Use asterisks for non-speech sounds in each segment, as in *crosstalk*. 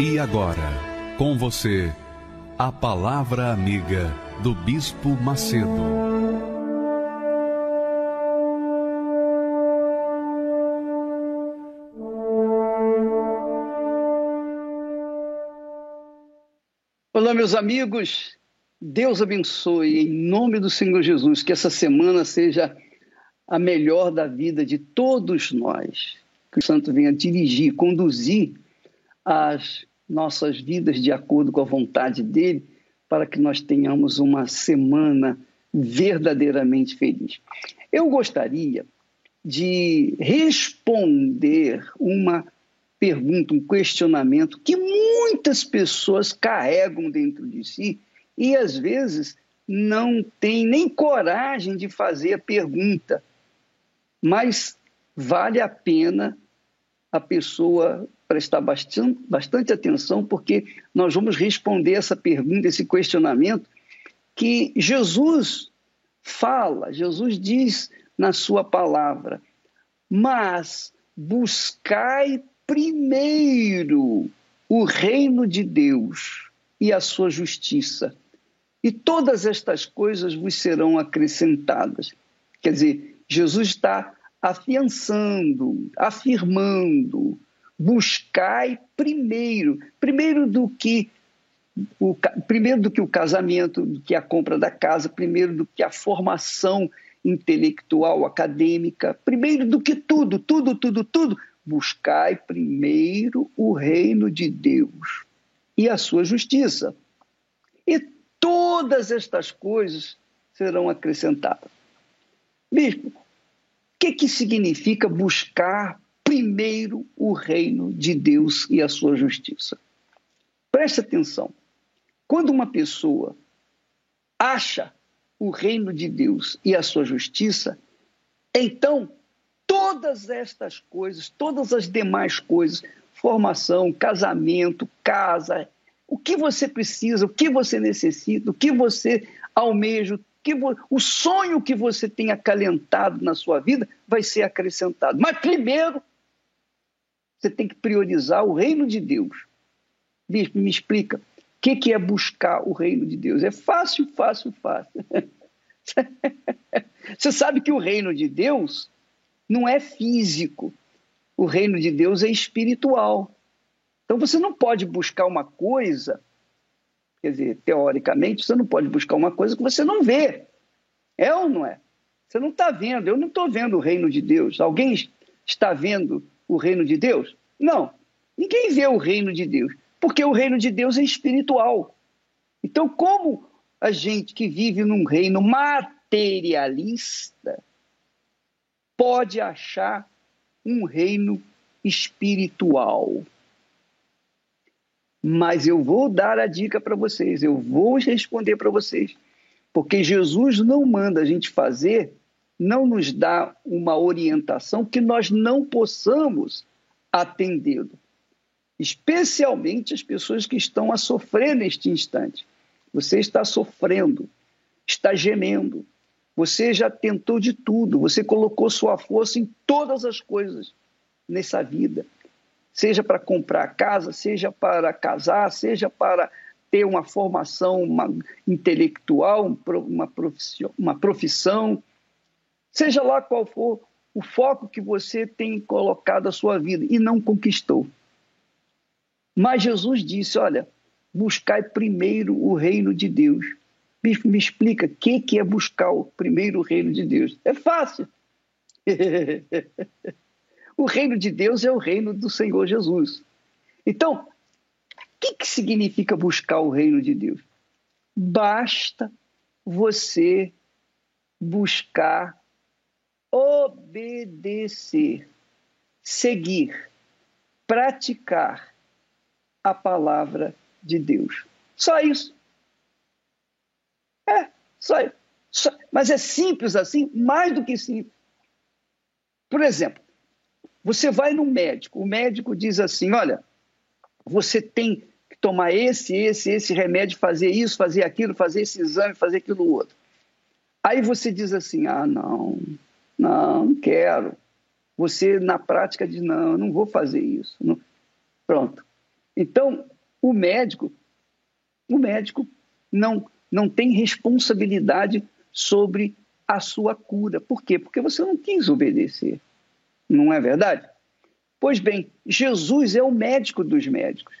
E agora, com você, a Palavra Amiga do Bispo Macedo. Olá, meus amigos. Deus abençoe em nome do Senhor Jesus, que essa semana seja a melhor da vida de todos nós. Que o Santo venha dirigir, conduzir as nossas vidas de acordo com a vontade dele, para que nós tenhamos uma semana verdadeiramente feliz. Eu gostaria de responder uma pergunta, um questionamento que muitas pessoas carregam dentro de si e às vezes não tem nem coragem de fazer a pergunta, mas vale a pena a pessoa prestar bastante, bastante atenção, porque nós vamos responder essa pergunta, esse questionamento, que Jesus fala, Jesus diz na sua palavra, mas buscai primeiro o reino de Deus e a sua justiça, e todas estas coisas vos serão acrescentadas. Quer dizer, Jesus está afiançando, afirmando, buscai primeiro, primeiro do que o, primeiro do que o casamento, do que a compra da casa, primeiro do que a formação intelectual, acadêmica, primeiro do que tudo, tudo, tudo, tudo, buscai primeiro o reino de Deus e a sua justiça. E todas estas coisas serão acrescentadas. Bispo, o que, que significa buscar primeiro o reino de Deus e a sua justiça. Preste atenção. Quando uma pessoa acha o reino de Deus e a sua justiça, então todas estas coisas, todas as demais coisas, formação, casamento, casa, o que você precisa, o que você necessita, o que você almeja, o sonho que você tem acalentado na sua vida vai ser acrescentado. Mas primeiro você tem que priorizar o reino de Deus. Bispo, me explica. O que, que é buscar o reino de Deus? É fácil, fácil, fácil. *laughs* Você sabe que o reino de Deus não é físico. O reino de Deus é espiritual. Então você não pode buscar uma coisa, quer dizer, teoricamente, você não pode buscar uma coisa que você não vê. É ou não é? Você não está vendo. Eu não estou vendo o reino de Deus. Alguém está vendo o reino de Deus? Não. Ninguém vê o reino de Deus, porque o reino de Deus é espiritual. Então, como a gente que vive num reino materialista pode achar um reino espiritual? Mas eu vou dar a dica para vocês, eu vou responder para vocês, porque Jesus não manda a gente fazer não nos dá uma orientação que nós não possamos atendê-lo. Especialmente as pessoas que estão a sofrer neste instante. Você está sofrendo, está gemendo, você já tentou de tudo, você colocou sua força em todas as coisas nessa vida. Seja para comprar casa, seja para casar, seja para ter uma formação uma intelectual, uma profissão, uma profissão Seja lá qual for o foco que você tem colocado a sua vida e não conquistou. Mas Jesus disse: olha, buscai primeiro o reino de Deus. Bispo, me explica o que, que é buscar o primeiro reino de Deus. É fácil. *laughs* o reino de Deus é o reino do Senhor Jesus. Então, o que, que significa buscar o reino de Deus? Basta você buscar obedecer, seguir praticar a palavra de Deus. Só isso. É, só isso. Mas é simples assim, mais do que simples. Por exemplo, você vai no médico, o médico diz assim: olha, você tem que tomar esse, esse, esse remédio, fazer isso, fazer aquilo, fazer esse exame, fazer aquilo outro. Aí você diz assim: ah, não, não, não quero. Você, na prática, diz: não, não vou fazer isso. Não. Pronto. Então, o médico, o médico não, não tem responsabilidade sobre a sua cura. Por quê? Porque você não quis obedecer. Não é verdade? Pois bem, Jesus é o médico dos médicos.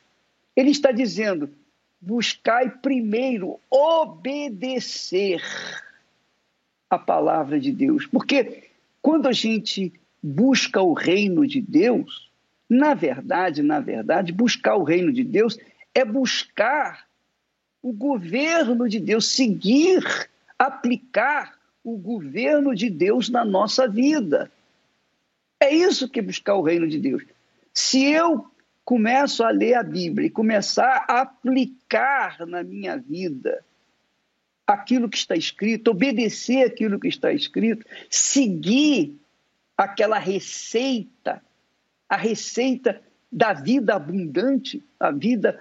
Ele está dizendo: buscai primeiro obedecer a palavra de Deus. Porque quando a gente busca o reino de Deus, na verdade, na verdade, buscar o reino de Deus é buscar o governo de Deus, seguir, aplicar o governo de Deus na nossa vida. É isso que é buscar o reino de Deus. Se eu começo a ler a Bíblia e começar a aplicar na minha vida aquilo que está escrito, obedecer aquilo que está escrito, seguir aquela receita, a receita da vida abundante, a vida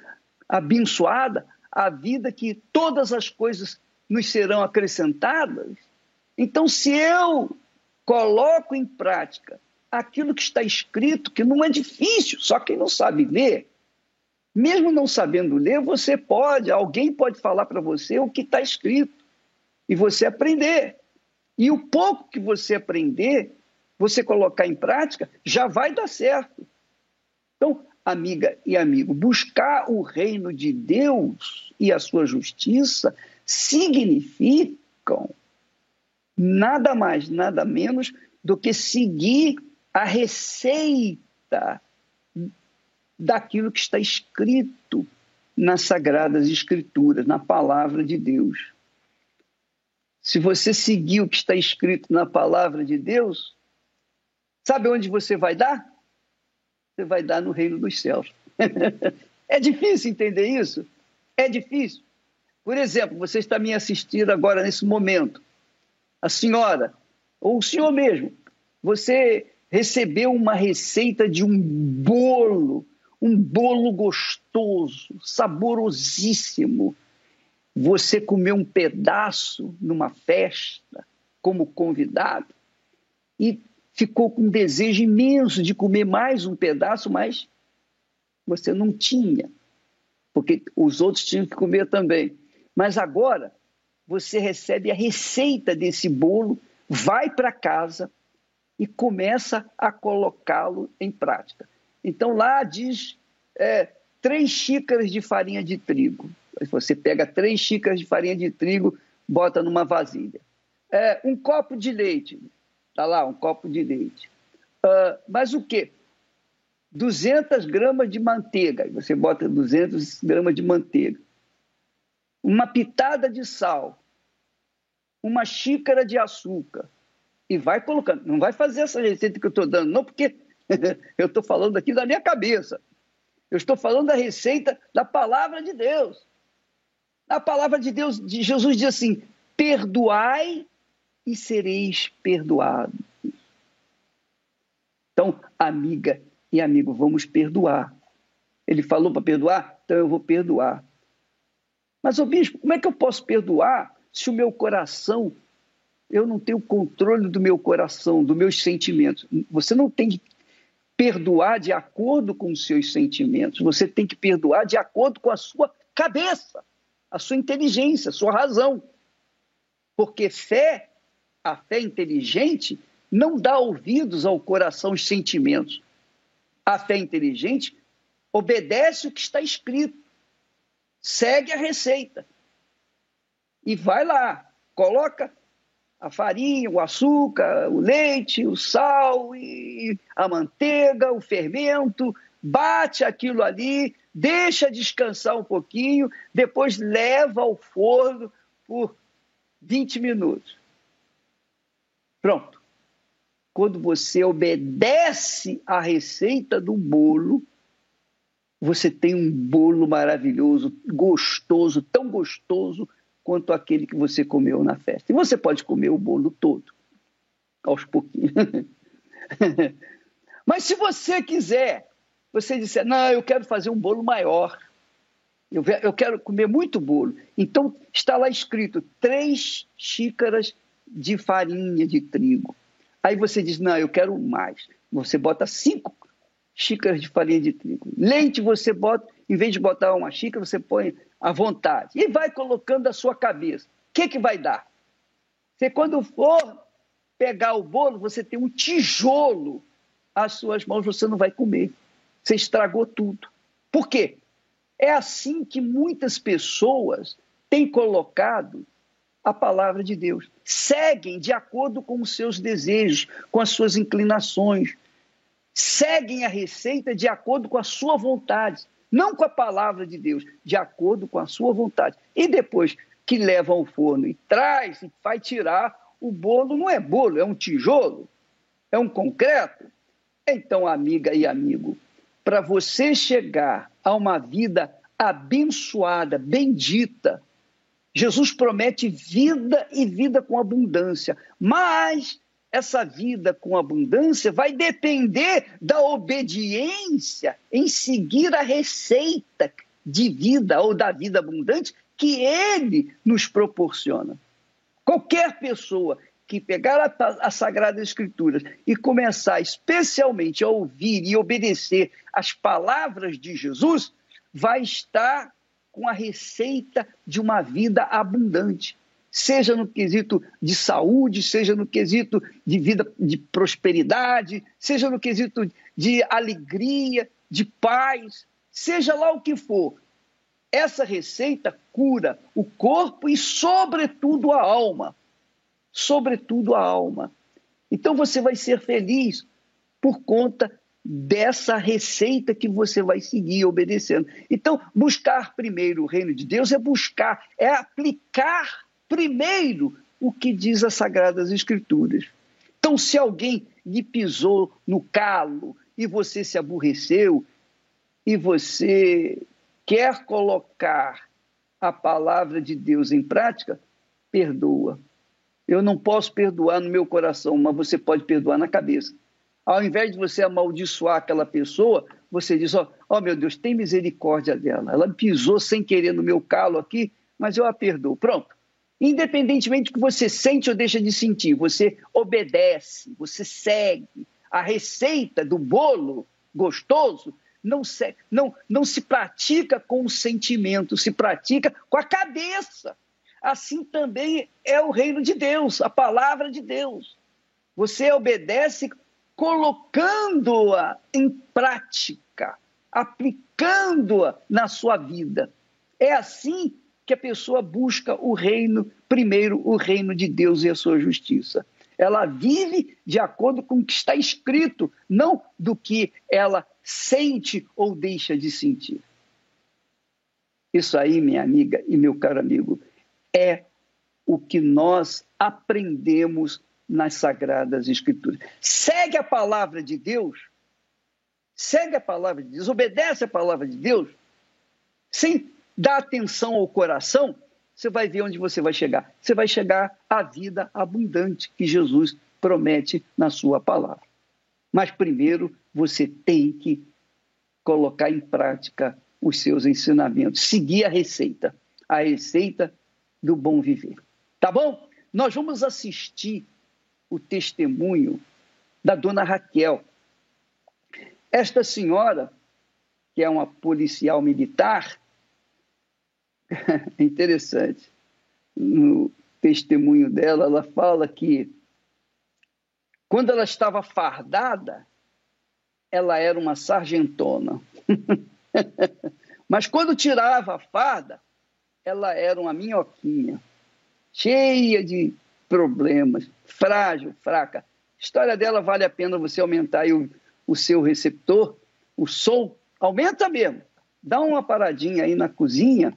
abençoada, a vida que todas as coisas nos serão acrescentadas. Então, se eu coloco em prática aquilo que está escrito, que não é difícil, só quem não sabe ler, mesmo não sabendo ler, você pode, alguém pode falar para você o que está escrito e você aprender. E o pouco que você aprender, você colocar em prática, já vai dar certo. Então, amiga e amigo, buscar o reino de Deus e a sua justiça significam nada mais, nada menos do que seguir a receita daquilo que está escrito nas Sagradas Escrituras, na palavra de Deus. Se você seguir o que está escrito na palavra de Deus, sabe onde você vai dar? Você vai dar no reino dos céus. *laughs* é difícil entender isso? É difícil. Por exemplo, você está me assistindo agora nesse momento. A senhora, ou o senhor mesmo, você recebeu uma receita de um bolo, um bolo gostoso, saborosíssimo. Você comeu um pedaço numa festa como convidado e ficou com um desejo imenso de comer mais um pedaço, mas você não tinha, porque os outros tinham que comer também. Mas agora você recebe a receita desse bolo, vai para casa, e começa a colocá-lo em prática. Então lá diz é, três xícaras de farinha de trigo. Você pega três xícaras de farinha de trigo, bota numa vasilha. É, um copo de leite. Está lá, um copo de leite. Uh, mas o quê? 200 gramas de manteiga. Você bota 200 gramas de manteiga. Uma pitada de sal. Uma xícara de açúcar e vai colocando. Não vai fazer essa receita que eu estou dando, não, porque *laughs* eu estou falando aqui da minha cabeça. Eu estou falando da receita da palavra de Deus. A palavra de Deus, de Jesus diz assim: perdoai e sereis perdoados. Então, amiga e amigo, vamos perdoar. Ele falou para perdoar, então eu vou perdoar. Mas, ô bispo, como é que eu posso perdoar se o meu coração eu não tenho controle do meu coração, dos meus sentimentos. Você não tem perdoar de acordo com os seus sentimentos, você tem que perdoar de acordo com a sua cabeça, a sua inteligência, a sua razão. Porque fé, a fé inteligente, não dá ouvidos ao coração os sentimentos. A fé inteligente obedece o que está escrito, segue a receita e vai lá, coloca a farinha, o açúcar, o leite, o sal e a manteiga, o fermento, bate aquilo ali, deixa descansar um pouquinho, depois leva ao forno por 20 minutos. Pronto. Quando você obedece à receita do bolo, você tem um bolo maravilhoso, gostoso, tão gostoso quanto aquele que você comeu na festa. E você pode comer o bolo todo, aos pouquinhos. *laughs* Mas se você quiser, você disser, não, eu quero fazer um bolo maior, eu, quero comer muito bolo. Então está lá escrito três xícaras de farinha de trigo. Aí você diz, não, eu quero mais. Você bota cinco xícaras de farinha de trigo. Leite você bota, em vez de botar uma xícara, você põe à vontade. E vai colocando a sua cabeça. O que, que vai dar? Você, quando for pegar o bolo, você tem um tijolo às suas mãos, você não vai comer. Você estragou tudo. Por quê? É assim que muitas pessoas têm colocado a palavra de Deus. Seguem de acordo com os seus desejos, com as suas inclinações. Seguem a receita de acordo com a sua vontade, não com a palavra de Deus, de acordo com a sua vontade. E depois que levam ao forno e traz e vai tirar o bolo, não é bolo, é um tijolo, é um concreto. Então, amiga e amigo, para você chegar a uma vida abençoada, bendita, Jesus promete vida e vida com abundância, mas essa vida com abundância vai depender da obediência em seguir a receita de vida ou da vida abundante que ele nos proporciona. Qualquer pessoa que pegar as Sagradas Escrituras e começar especialmente a ouvir e obedecer as palavras de Jesus, vai estar com a receita de uma vida abundante, seja no quesito de saúde, seja no quesito de vida de prosperidade, seja no quesito de alegria, de paz, seja lá o que for. Essa receita cura o corpo e, sobretudo, a alma sobretudo a alma. Então você vai ser feliz por conta dessa receita que você vai seguir obedecendo. Então, buscar primeiro o reino de Deus é buscar, é aplicar primeiro o que diz as Sagradas Escrituras. Então, se alguém lhe pisou no calo e você se aborreceu e você quer colocar a palavra de Deus em prática, perdoa. Eu não posso perdoar no meu coração, mas você pode perdoar na cabeça. Ao invés de você amaldiçoar aquela pessoa, você diz: Ó, oh, oh, meu Deus, tem misericórdia dela. Ela pisou sem querer no meu calo aqui, mas eu a perdoo. Pronto. Independentemente do que você sente ou deixa de sentir, você obedece, você segue. A receita do bolo gostoso não se, não, não se pratica com o sentimento, se pratica com a cabeça assim também é o reino de Deus, a palavra de Deus. Você obedece colocando-a em prática, aplicando-a na sua vida. É assim que a pessoa busca o reino, primeiro o reino de Deus e a sua justiça. Ela vive de acordo com o que está escrito, não do que ela sente ou deixa de sentir. Isso aí, minha amiga e meu caro amigo, é o que nós aprendemos nas Sagradas Escrituras. Segue a palavra de Deus, segue a palavra de Deus, obedece a palavra de Deus, sem dar atenção ao coração, você vai ver onde você vai chegar. Você vai chegar à vida abundante que Jesus promete na sua palavra. Mas primeiro você tem que colocar em prática os seus ensinamentos, seguir a receita. A receita do bom viver. Tá bom? Nós vamos assistir o testemunho da dona Raquel. Esta senhora, que é uma policial militar, é *laughs* interessante. No testemunho dela, ela fala que quando ela estava fardada, ela era uma sargentona. *laughs* Mas quando tirava a farda, ela era uma minhoquinha, cheia de problemas, frágil, fraca. A história dela vale a pena você aumentar o, o seu receptor, o som, aumenta mesmo. Dá uma paradinha aí na cozinha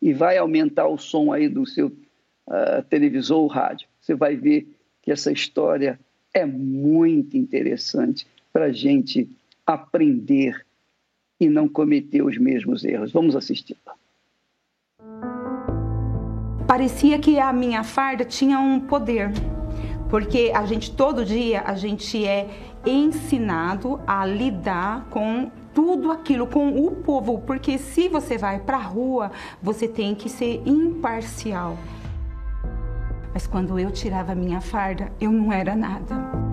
e vai aumentar o som aí do seu uh, televisor ou rádio. Você vai ver que essa história é muito interessante para a gente aprender e não cometer os mesmos erros. Vamos assisti-la. Parecia que a minha farda tinha um poder, porque a gente todo dia a gente é ensinado a lidar com tudo aquilo com o povo, porque se você vai para a rua, você tem que ser imparcial. Mas quando eu tirava minha farda, eu não era nada.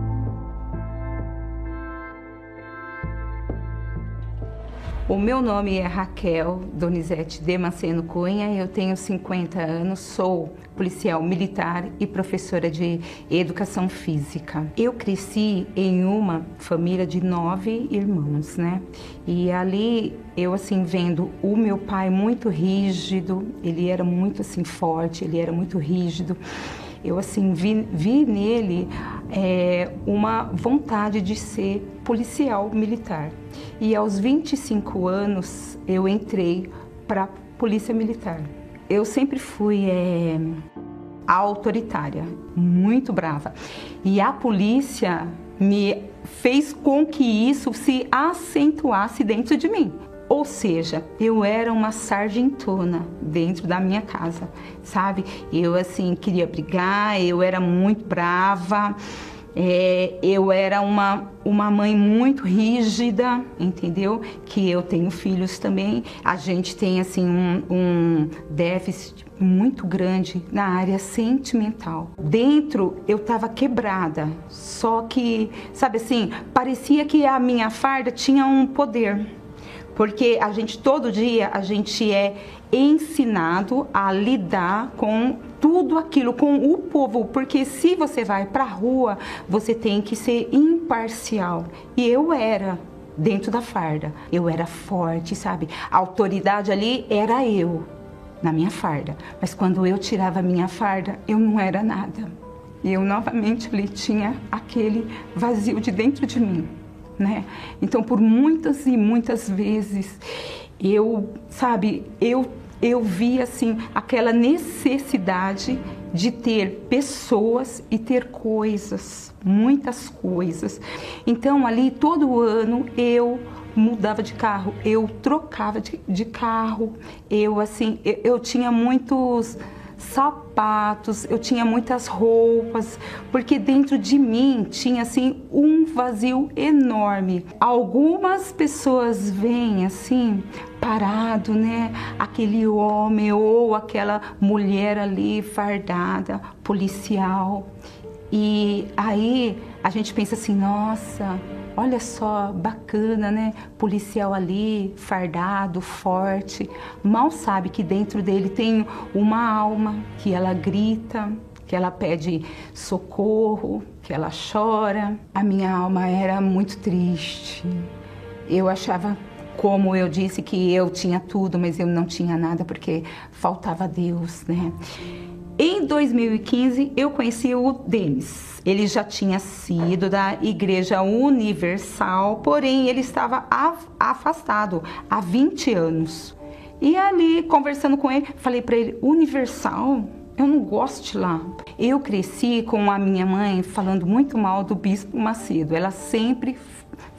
O meu nome é Raquel Donizete Demaceno Cunha, eu tenho 50 anos, sou policial militar e professora de educação física. Eu cresci em uma família de nove irmãos, né? E ali eu assim vendo o meu pai muito rígido, ele era muito assim forte, ele era muito rígido eu assim vi, vi nele é, uma vontade de ser policial militar. E aos 25 anos eu entrei para a polícia militar. Eu sempre fui é, autoritária, muito brava. E a polícia me fez com que isso se acentuasse dentro de mim. Ou seja, eu era uma sargentona dentro da minha casa, sabe? Eu assim queria brigar, eu era muito brava. É, eu era uma, uma mãe muito rígida, entendeu? Que eu tenho filhos também. A gente tem assim um, um déficit muito grande na área sentimental. Dentro eu estava quebrada, só que, sabe assim, parecia que a minha farda tinha um poder porque a gente todo dia a gente é ensinado a lidar com tudo aquilo com o povo, porque se você vai para a rua, você tem que ser imparcial. E eu era dentro da farda. Eu era forte, sabe? A autoridade ali era eu na minha farda. Mas quando eu tirava a minha farda, eu não era nada. E eu novamente ali tinha aquele vazio de dentro de mim né? Então, por muitas e muitas vezes, eu, sabe, eu eu vi assim aquela necessidade de ter pessoas e ter coisas, muitas coisas. Então ali todo ano eu mudava de carro, eu trocava de, de carro, eu assim, eu, eu tinha muitos sapatos, eu tinha muitas roupas, porque dentro de mim tinha assim um vazio enorme. Algumas pessoas veem assim parado, né? Aquele homem ou aquela mulher ali fardada, policial. E aí a gente pensa assim, nossa, Olha só, bacana, né? Policial ali, fardado, forte. Mal sabe que dentro dele tem uma alma, que ela grita, que ela pede socorro, que ela chora. A minha alma era muito triste. Eu achava, como eu disse, que eu tinha tudo, mas eu não tinha nada porque faltava Deus, né? Em 2015, eu conheci o Denis. Ele já tinha sido da Igreja Universal, porém ele estava afastado há 20 anos. E ali, conversando com ele, falei para ele: Universal? Eu não gosto de lá. Eu cresci com a minha mãe falando muito mal do Bispo Macedo. Ela sempre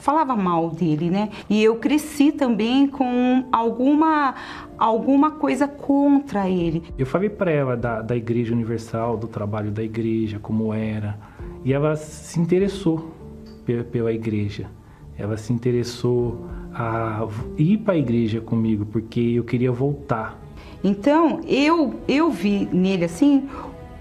falava mal dele, né? E eu cresci também com alguma alguma coisa contra ele. Eu falei para ela da, da Igreja Universal, do trabalho da igreja, como era, e ela se interessou pela, pela igreja. Ela se interessou a ir para a igreja comigo porque eu queria voltar. Então eu eu vi nele assim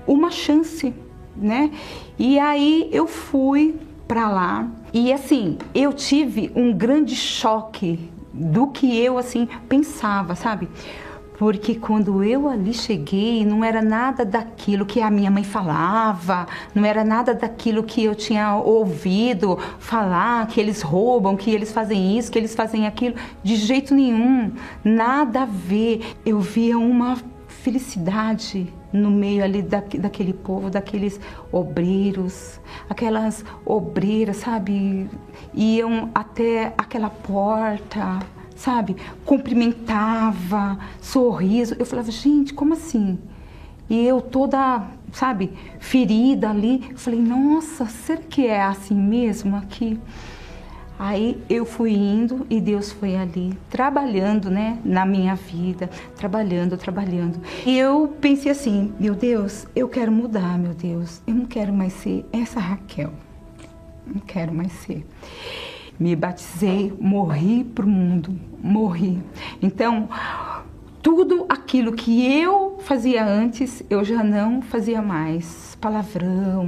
uma chance, né? E aí eu fui para lá e assim, eu tive um grande choque do que eu assim pensava, sabe? Porque quando eu ali cheguei, não era nada daquilo que a minha mãe falava, não era nada daquilo que eu tinha ouvido falar, que eles roubam, que eles fazem isso, que eles fazem aquilo, de jeito nenhum, nada a ver. Eu via uma felicidade no meio ali da, daquele povo, daqueles obreiros, aquelas obreiras, sabe? Iam até aquela porta, sabe? Cumprimentava, sorriso. Eu falava, gente, como assim? E eu toda, sabe, ferida ali, falei, nossa, será que é assim mesmo aqui? Aí eu fui indo e Deus foi ali trabalhando, né, na minha vida, trabalhando, trabalhando. E eu pensei assim, meu Deus, eu quero mudar, meu Deus. Eu não quero mais ser essa Raquel. Não quero mais ser. Me batizei, morri pro mundo, morri. Então, tudo aquilo que eu fazia antes, eu já não fazia mais. Palavrão,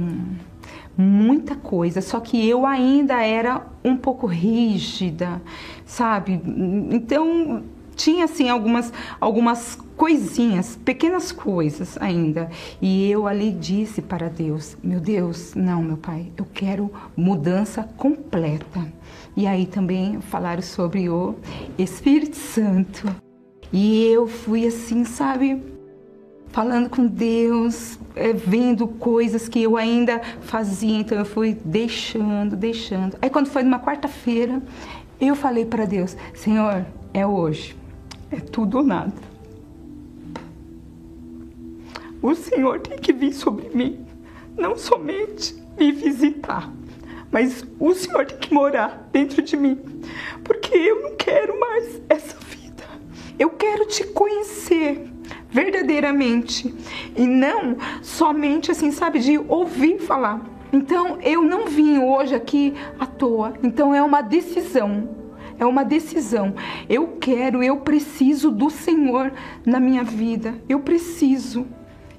muita coisa, só que eu ainda era um pouco rígida, sabe? Então tinha assim algumas algumas coisinhas, pequenas coisas ainda. E eu ali disse para Deus: "Meu Deus, não, meu pai, eu quero mudança completa". E aí também falaram sobre o Espírito Santo. E eu fui assim, sabe, falando com Deus, é, vendo coisas que eu ainda fazia, então eu fui deixando, deixando. Aí quando foi numa quarta-feira, eu falei para Deus: Senhor, é hoje, é tudo ou nada. O Senhor tem que vir sobre mim, não somente me visitar, mas o Senhor tem que morar dentro de mim, porque eu não quero mais essa vida. Eu quero te conhecer verdadeiramente e não somente assim, sabe, de ouvir falar. Então, eu não vim hoje aqui à toa. Então, é uma decisão. É uma decisão. Eu quero, eu preciso do Senhor na minha vida. Eu preciso.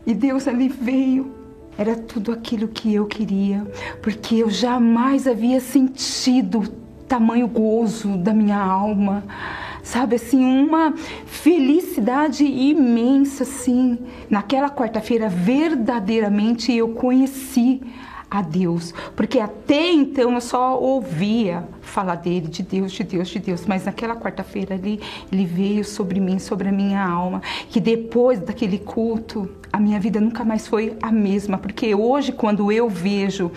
E Deus ali veio. Era tudo aquilo que eu queria, porque eu jamais havia sentido tamanho gozo da minha alma sabe assim, uma felicidade imensa assim. Naquela quarta-feira, verdadeiramente eu conheci a Deus, porque até então eu só ouvia falar dele, de Deus, de Deus, de Deus, mas naquela quarta-feira ali ele veio sobre mim, sobre a minha alma, que depois daquele culto a minha vida nunca mais foi a mesma, porque hoje quando eu vejo,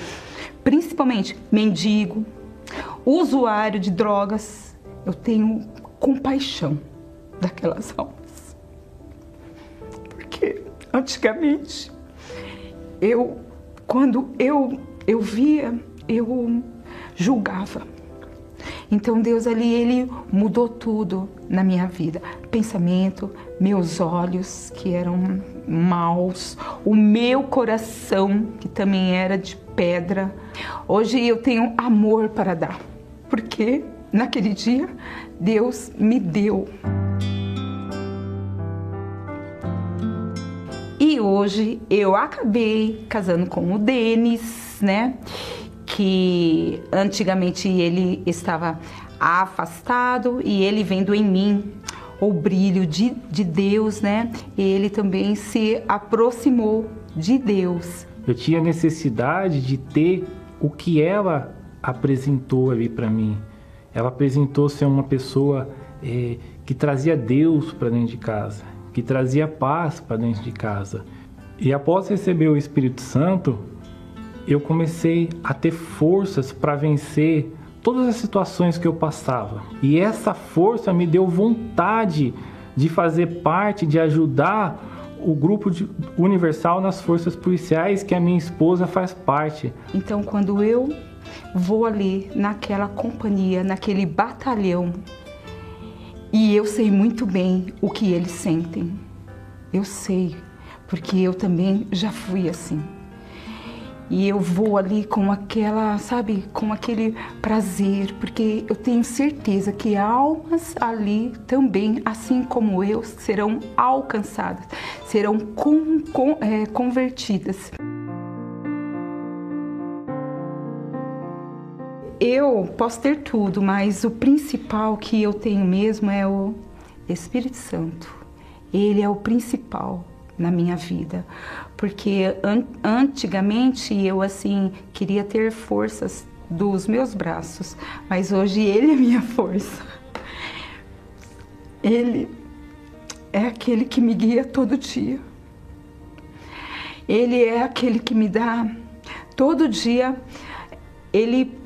principalmente mendigo, usuário de drogas, eu tenho compaixão daquelas almas. Porque antigamente eu quando eu eu via, eu julgava. Então Deus ali ele mudou tudo na minha vida, pensamento, meus olhos que eram maus, o meu coração que também era de pedra. Hoje eu tenho amor para dar, porque naquele dia Deus me deu. E hoje eu acabei casando com o Denis, né? Que antigamente ele estava afastado e ele vendo em mim o brilho de, de Deus, né? Ele também se aproximou de Deus. Eu tinha necessidade de ter o que ela apresentou ali para mim. Ela apresentou ser uma pessoa é, que trazia Deus para dentro de casa, que trazia paz para dentro de casa. E após receber o Espírito Santo, eu comecei a ter forças para vencer todas as situações que eu passava. E essa força me deu vontade de fazer parte, de ajudar o grupo de, universal nas forças policiais que a minha esposa faz parte. Então, quando eu vou ali naquela companhia, naquele batalhão, e eu sei muito bem o que eles sentem. Eu sei, porque eu também já fui assim. E eu vou ali com aquela, sabe, com aquele prazer, porque eu tenho certeza que almas ali também, assim como eu, serão alcançadas, serão com, com, é, convertidas. Eu posso ter tudo, mas o principal que eu tenho mesmo é o Espírito Santo. Ele é o principal na minha vida, porque an antigamente eu assim queria ter forças dos meus braços, mas hoje ele é minha *laughs* força. Ele é aquele que me guia todo dia. Ele é aquele que me dá todo dia. Ele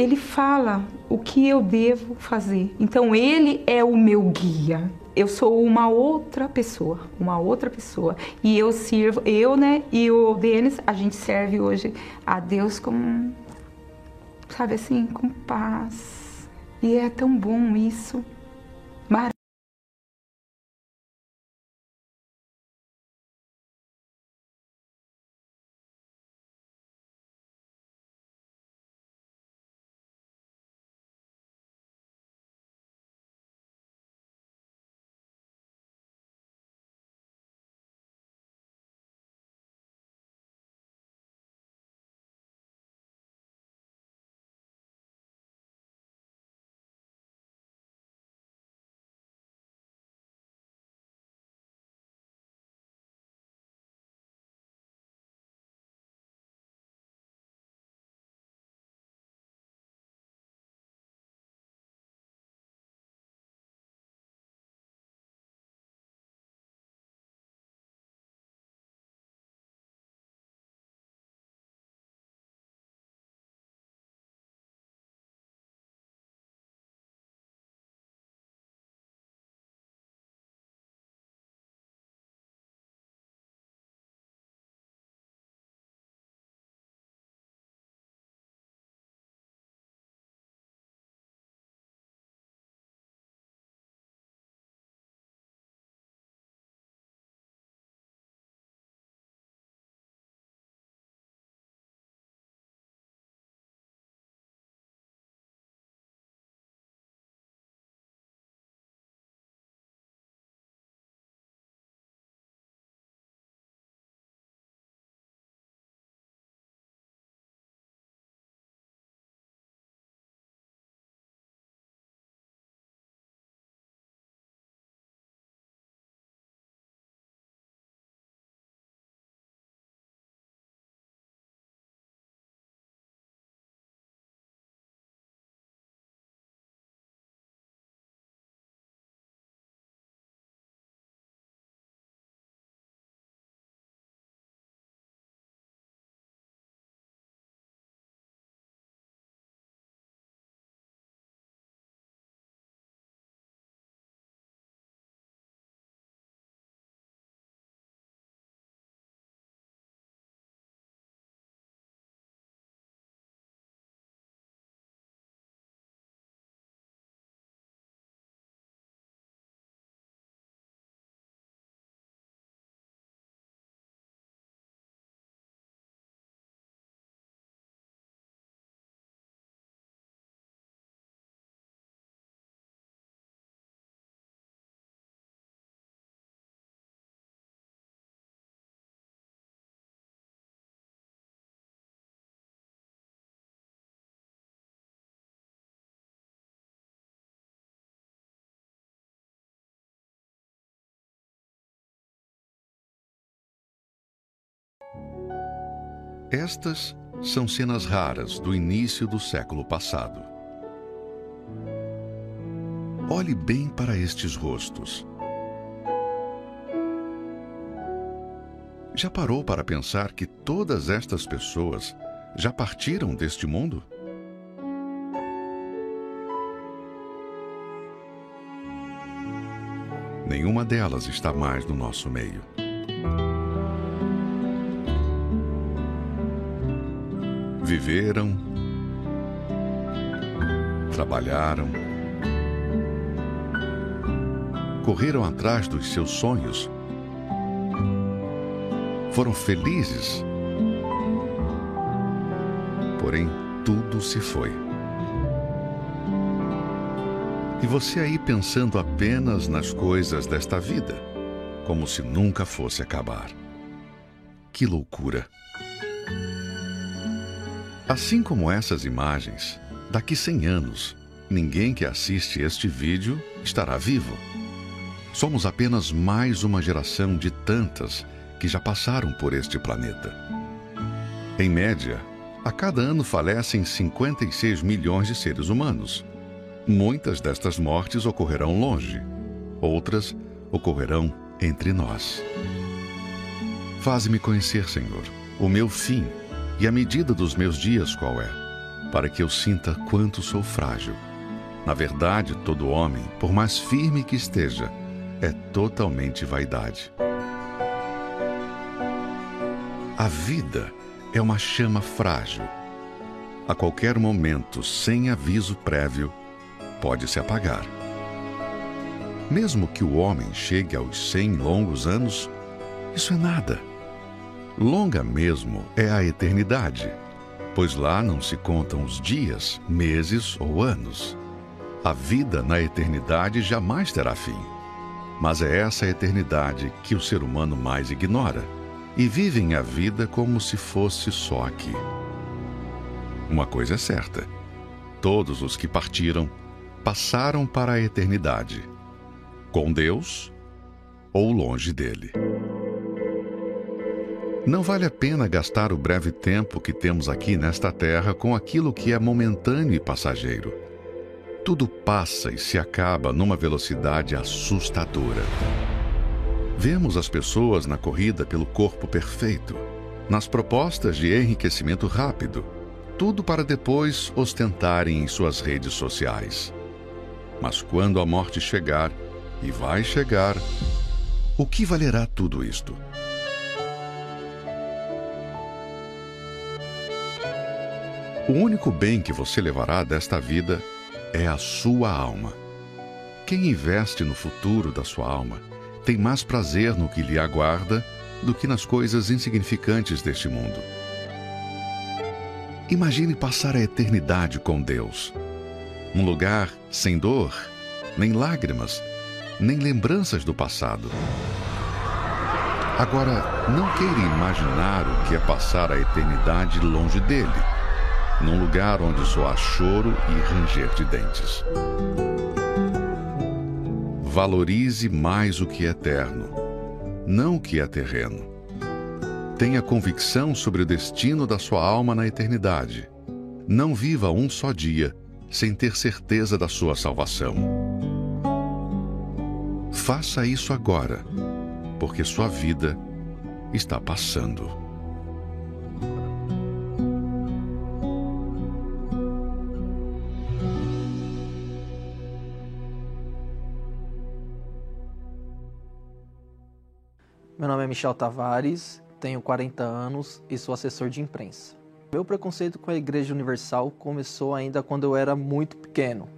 ele fala o que eu devo fazer. Então ele é o meu guia. Eu sou uma outra pessoa, uma outra pessoa. E eu sirvo, eu, né, e o Denis, a gente serve hoje a Deus como sabe assim, com paz. E é tão bom isso. Estas são cenas raras do início do século passado. Olhe bem para estes rostos. Já parou para pensar que todas estas pessoas já partiram deste mundo? Nenhuma delas está mais no nosso meio. Viveram, trabalharam, correram atrás dos seus sonhos, foram felizes, porém tudo se foi. E você aí pensando apenas nas coisas desta vida, como se nunca fosse acabar. Que loucura! Assim como essas imagens, daqui 100 anos, ninguém que assiste este vídeo estará vivo. Somos apenas mais uma geração de tantas que já passaram por este planeta. Em média, a cada ano falecem 56 milhões de seres humanos. Muitas destas mortes ocorrerão longe, outras ocorrerão entre nós. Faze-me conhecer, Senhor, o meu fim e a medida dos meus dias qual é, para que eu sinta quanto sou frágil. Na verdade, todo homem, por mais firme que esteja, é totalmente vaidade. A vida é uma chama frágil. a qualquer momento, sem aviso prévio, pode se apagar. Mesmo que o homem chegue aos cem longos anos, isso é nada. Longa mesmo é a eternidade, pois lá não se contam os dias, meses ou anos. A vida na eternidade jamais terá fim. Mas é essa eternidade que o ser humano mais ignora e vivem a vida como se fosse só aqui. Uma coisa é certa: todos os que partiram passaram para a eternidade, com Deus ou longe dele. Não vale a pena gastar o breve tempo que temos aqui nesta terra com aquilo que é momentâneo e passageiro. Tudo passa e se acaba numa velocidade assustadora. Vemos as pessoas na corrida pelo corpo perfeito, nas propostas de enriquecimento rápido, tudo para depois ostentarem em suas redes sociais. Mas quando a morte chegar, e vai chegar, o que valerá tudo isto? O único bem que você levará desta vida é a sua alma. Quem investe no futuro da sua alma tem mais prazer no que lhe aguarda do que nas coisas insignificantes deste mundo. Imagine passar a eternidade com Deus. Um lugar sem dor, nem lágrimas, nem lembranças do passado. Agora, não queira imaginar o que é passar a eternidade longe dele, num lugar onde só há choro e ranger de dentes. Valorize mais o que é eterno, não o que é terreno. Tenha convicção sobre o destino da sua alma na eternidade. Não viva um só dia sem ter certeza da sua salvação. Faça isso agora, porque sua vida está passando. Michel Tavares, tenho 40 anos e sou assessor de imprensa. Meu preconceito com a Igreja Universal começou ainda quando eu era muito pequeno.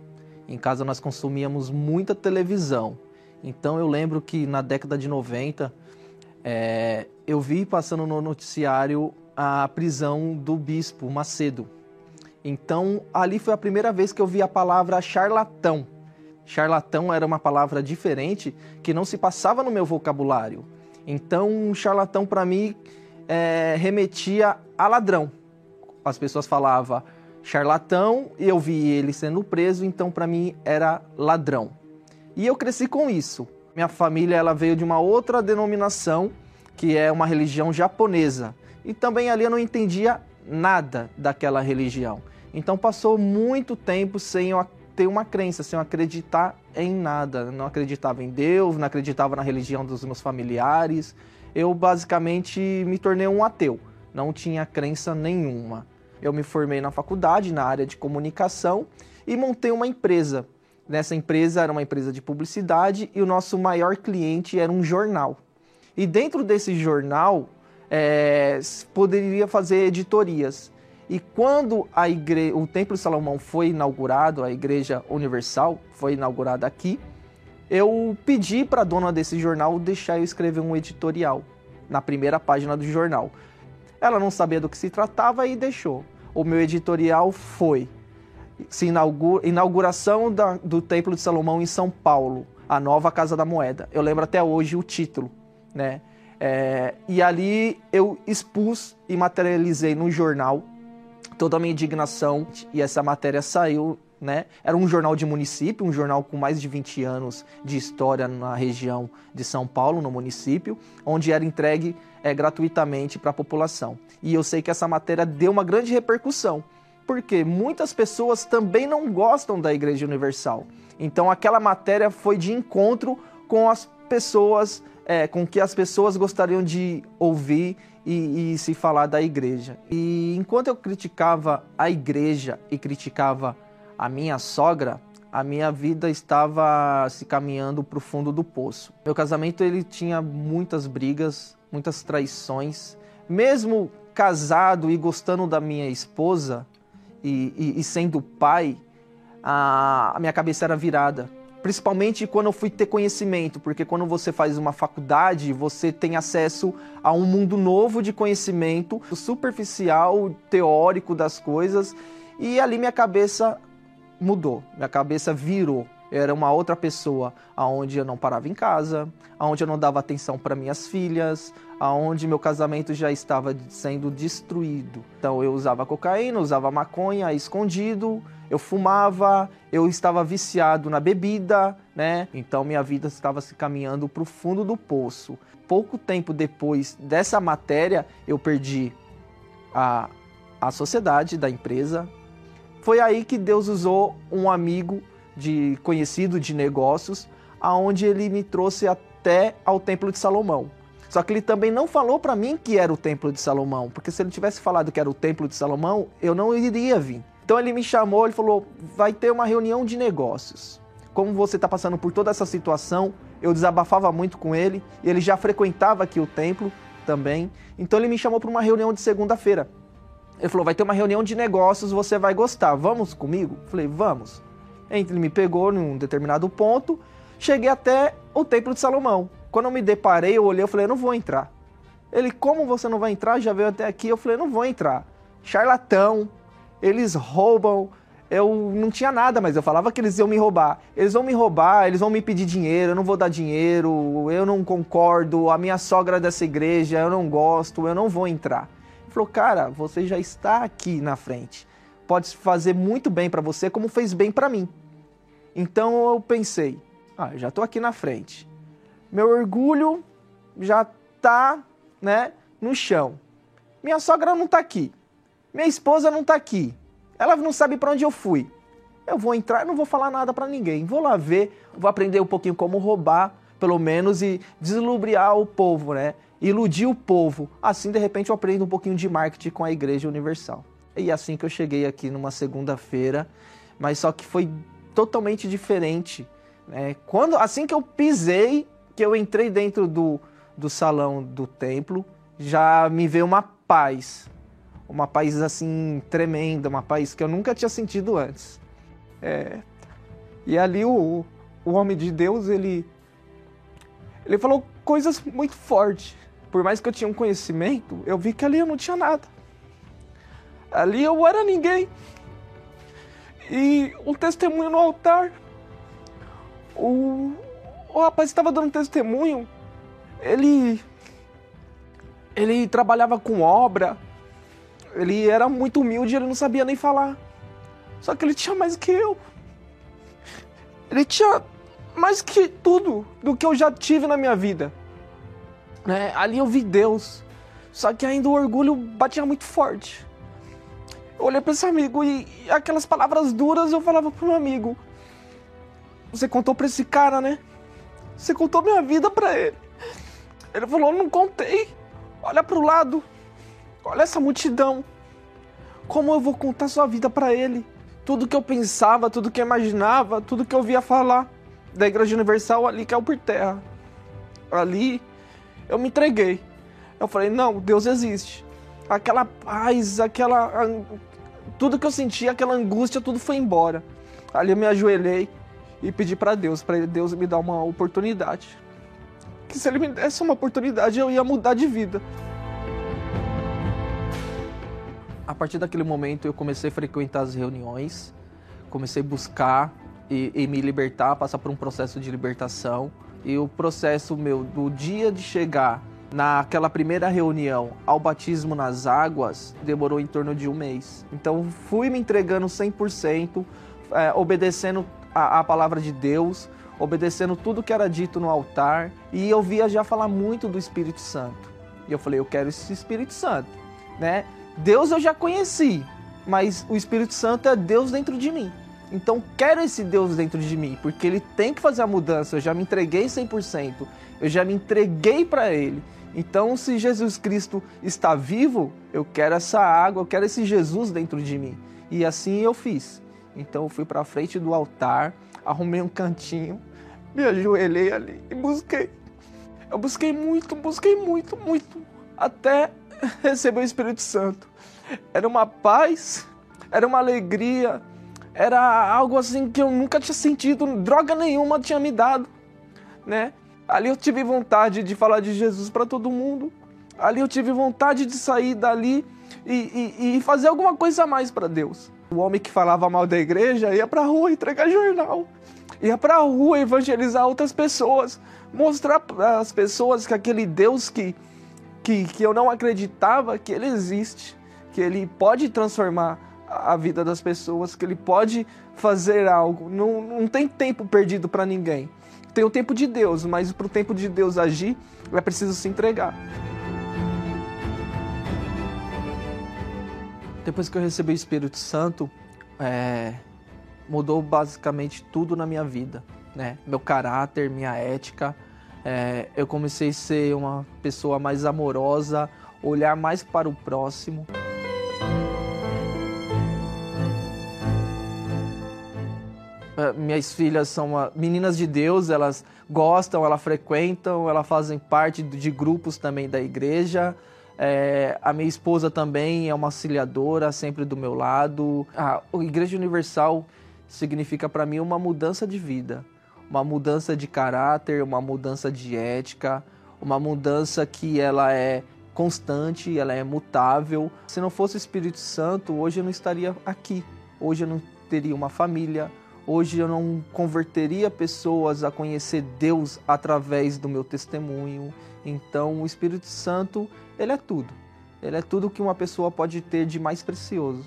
Em casa nós consumíamos muita televisão, então eu lembro que na década de 90 é, eu vi passando no noticiário a prisão do bispo Macedo. Então ali foi a primeira vez que eu vi a palavra charlatão. Charlatão era uma palavra diferente que não se passava no meu vocabulário. Então, charlatão para mim é, remetia a ladrão. As pessoas falavam charlatão e eu vi ele sendo preso, então para mim era ladrão. E eu cresci com isso. Minha família ela veio de uma outra denominação, que é uma religião japonesa. E também ali eu não entendia nada daquela religião. Então passou muito tempo sem eu ter uma crença, sem eu acreditar em nada. Não acreditava em Deus, não acreditava na religião dos meus familiares. Eu basicamente me tornei um ateu, não tinha crença nenhuma. Eu me formei na faculdade, na área de comunicação e montei uma empresa. Nessa empresa era uma empresa de publicidade e o nosso maior cliente era um jornal. E dentro desse jornal é, poderia fazer editorias. E quando a igre... o Templo de Salomão foi inaugurado, a Igreja Universal foi inaugurada aqui, eu pedi para a dona desse jornal deixar eu escrever um editorial na primeira página do jornal. Ela não sabia do que se tratava e deixou. O meu editorial foi se inaugura, inauguração da, do Templo de Salomão em São Paulo, a nova Casa da Moeda. Eu lembro até hoje o título, né? É, e ali eu expus e materializei no jornal toda a minha indignação e essa matéria saiu, né? Era um jornal de município, um jornal com mais de 20 anos de história na região de São Paulo, no município, onde era entregue é, gratuitamente para a população. E eu sei que essa matéria deu uma grande repercussão, porque muitas pessoas também não gostam da Igreja Universal. Então aquela matéria foi de encontro com as pessoas, é, com que as pessoas gostariam de ouvir e, e, se falar da igreja. E enquanto eu criticava a igreja e criticava a minha sogra, a minha vida estava se caminhando para o fundo do poço. Meu casamento ele tinha muitas brigas, muitas traições. Mesmo casado e gostando da minha esposa, e, e, e sendo pai, a, a minha cabeça era virada. Principalmente quando eu fui ter conhecimento, porque quando você faz uma faculdade, você tem acesso a um mundo novo de conhecimento, superficial, teórico das coisas, e ali minha cabeça mudou, minha cabeça virou. Era uma outra pessoa, aonde eu não parava em casa, aonde eu não dava atenção para minhas filhas, aonde meu casamento já estava sendo destruído. Então eu usava cocaína, usava maconha escondido, eu fumava, eu estava viciado na bebida, né? Então minha vida estava se caminhando para o fundo do poço. Pouco tempo depois dessa matéria, eu perdi a, a sociedade da empresa. Foi aí que Deus usou um amigo de conhecido de negócios, aonde ele me trouxe até ao Templo de Salomão. Só que ele também não falou para mim que era o Templo de Salomão, porque se ele tivesse falado que era o Templo de Salomão, eu não iria vir. Então ele me chamou, ele falou: vai ter uma reunião de negócios. Como você está passando por toda essa situação, eu desabafava muito com ele, ele já frequentava aqui o templo também. Então ele me chamou para uma reunião de segunda-feira. Ele falou: vai ter uma reunião de negócios, você vai gostar. Vamos comigo? Falei: vamos. Ele me pegou num determinado ponto, cheguei até o Templo de Salomão. Quando eu me deparei, eu olhei, eu falei, eu não vou entrar. Ele, como você não vai entrar? Já veio até aqui. Eu falei, não vou entrar. Charlatão, eles roubam. Eu não tinha nada, mas eu falava que eles iam me roubar. Eles vão me roubar, eles vão me pedir dinheiro, eu não vou dar dinheiro, eu não concordo, a minha sogra é dessa igreja, eu não gosto, eu não vou entrar. Ele falou, cara, você já está aqui na frente. Pode fazer muito bem para você, como fez bem para mim. Então eu pensei, ah, já estou aqui na frente meu orgulho já tá, né, no chão. Minha sogra não tá aqui. Minha esposa não tá aqui. Ela não sabe para onde eu fui. Eu vou entrar, não vou falar nada para ninguém. Vou lá ver, vou aprender um pouquinho como roubar, pelo menos e deslubriar o povo, né? Iludir o povo. Assim, de repente, eu aprendo um pouquinho de marketing com a Igreja Universal. E é assim que eu cheguei aqui numa segunda-feira, mas só que foi totalmente diferente. Né? Quando, assim que eu pisei que eu entrei dentro do, do salão do templo, já me veio uma paz. Uma paz assim tremenda, uma paz que eu nunca tinha sentido antes. É, e ali o, o homem de Deus, ele, ele falou coisas muito fortes. Por mais que eu tinha um conhecimento, eu vi que ali eu não tinha nada. Ali eu era ninguém. E um testemunho no altar. O, o rapaz estava dando testemunho. Ele. Ele trabalhava com obra. Ele era muito humilde, ele não sabia nem falar. Só que ele tinha mais que eu. Ele tinha mais que tudo do que eu já tive na minha vida. Né? Ali eu vi Deus. Só que ainda o orgulho batia muito forte. Olhei para esse amigo e, e aquelas palavras duras eu falava pro meu amigo. Você contou pra esse cara, né? Você contou minha vida para ele. Ele falou: Não contei. Olha para o lado. Olha essa multidão. Como eu vou contar sua vida para ele? Tudo que eu pensava, tudo que eu imaginava, tudo que eu via falar da Igreja Universal ali caiu por terra. Ali eu me entreguei. Eu falei: Não, Deus existe. Aquela paz, aquela. Tudo que eu sentia, aquela angústia, tudo foi embora. Ali eu me ajoelhei e pedir para Deus, para Deus me dar uma oportunidade. Que se ele me desse uma oportunidade, eu ia mudar de vida. A partir daquele momento, eu comecei a frequentar as reuniões, comecei a buscar e, e me libertar, passar por um processo de libertação. E o processo meu do dia de chegar naquela primeira reunião ao batismo nas águas demorou em torno de um mês. Então fui me entregando 100%, é, obedecendo a, a palavra de Deus, obedecendo tudo que era dito no altar, e eu via já falar muito do Espírito Santo. E eu falei, eu quero esse Espírito Santo, né? Deus eu já conheci, mas o Espírito Santo é Deus dentro de mim. Então quero esse Deus dentro de mim, porque ele tem que fazer a mudança. Eu já me entreguei 100%, eu já me entreguei para ele. Então, se Jesus Cristo está vivo, eu quero essa água, eu quero esse Jesus dentro de mim. E assim eu fiz. Então eu fui para frente do altar, arrumei um cantinho, me ajoelhei ali e busquei. Eu busquei muito, busquei muito, muito, até receber o Espírito Santo. Era uma paz era uma alegria, era algo assim que eu nunca tinha sentido, droga nenhuma tinha me dado, né? Ali eu tive vontade de falar de Jesus para todo mundo. Ali eu tive vontade de sair dali e, e, e fazer alguma coisa a mais para Deus. O homem que falava mal da igreja ia para rua entregar jornal, ia para rua evangelizar outras pessoas, mostrar para as pessoas que aquele Deus que, que, que eu não acreditava que ele existe, que ele pode transformar a vida das pessoas, que ele pode fazer algo. Não, não tem tempo perdido para ninguém. Tem o tempo de Deus, mas para o tempo de Deus agir, é preciso se entregar. Depois que eu recebi o Espírito Santo, é, mudou basicamente tudo na minha vida, né? Meu caráter, minha ética. É, eu comecei a ser uma pessoa mais amorosa, olhar mais para o próximo. É, minhas filhas são meninas de Deus, elas gostam, elas frequentam, elas fazem parte de grupos também da igreja. É, a minha esposa também é uma auxiliadora, sempre do meu lado. A Igreja Universal significa para mim uma mudança de vida, uma mudança de caráter, uma mudança de ética, uma mudança que ela é constante, ela é mutável. Se não fosse o Espírito Santo, hoje eu não estaria aqui. Hoje eu não teria uma família, Hoje eu não converteria pessoas a conhecer Deus através do meu testemunho. Então, o Espírito Santo, ele é tudo. Ele é tudo que uma pessoa pode ter de mais precioso.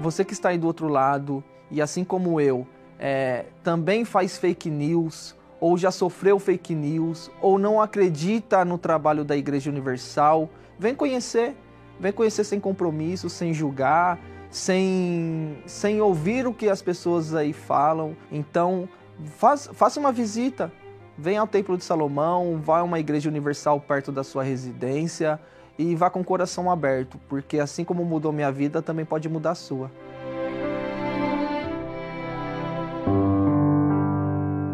Você que está aí do outro lado e assim como eu, é, também faz fake news, ou já sofreu fake news, ou não acredita no trabalho da Igreja Universal, vem conhecer. Vem conhecer sem compromisso, sem julgar, sem, sem ouvir o que as pessoas aí falam. Então, faz, faça uma visita. Venha ao Templo de Salomão, vá a uma igreja universal perto da sua residência e vá com o coração aberto, porque assim como mudou minha vida, também pode mudar a sua.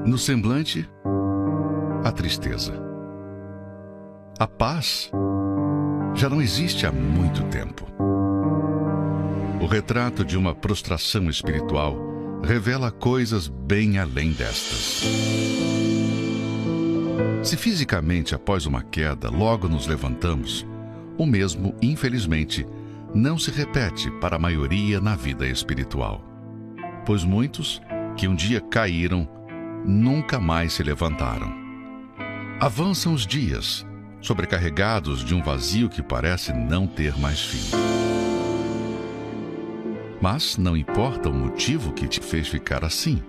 No semblante, a tristeza. A paz já não existe há muito tempo. Retrato de uma prostração espiritual revela coisas bem além destas. Se fisicamente, após uma queda, logo nos levantamos, o mesmo, infelizmente, não se repete para a maioria na vida espiritual. Pois muitos que um dia caíram nunca mais se levantaram. Avançam os dias, sobrecarregados de um vazio que parece não ter mais fim. Mas não importa o motivo que te fez ficar assim.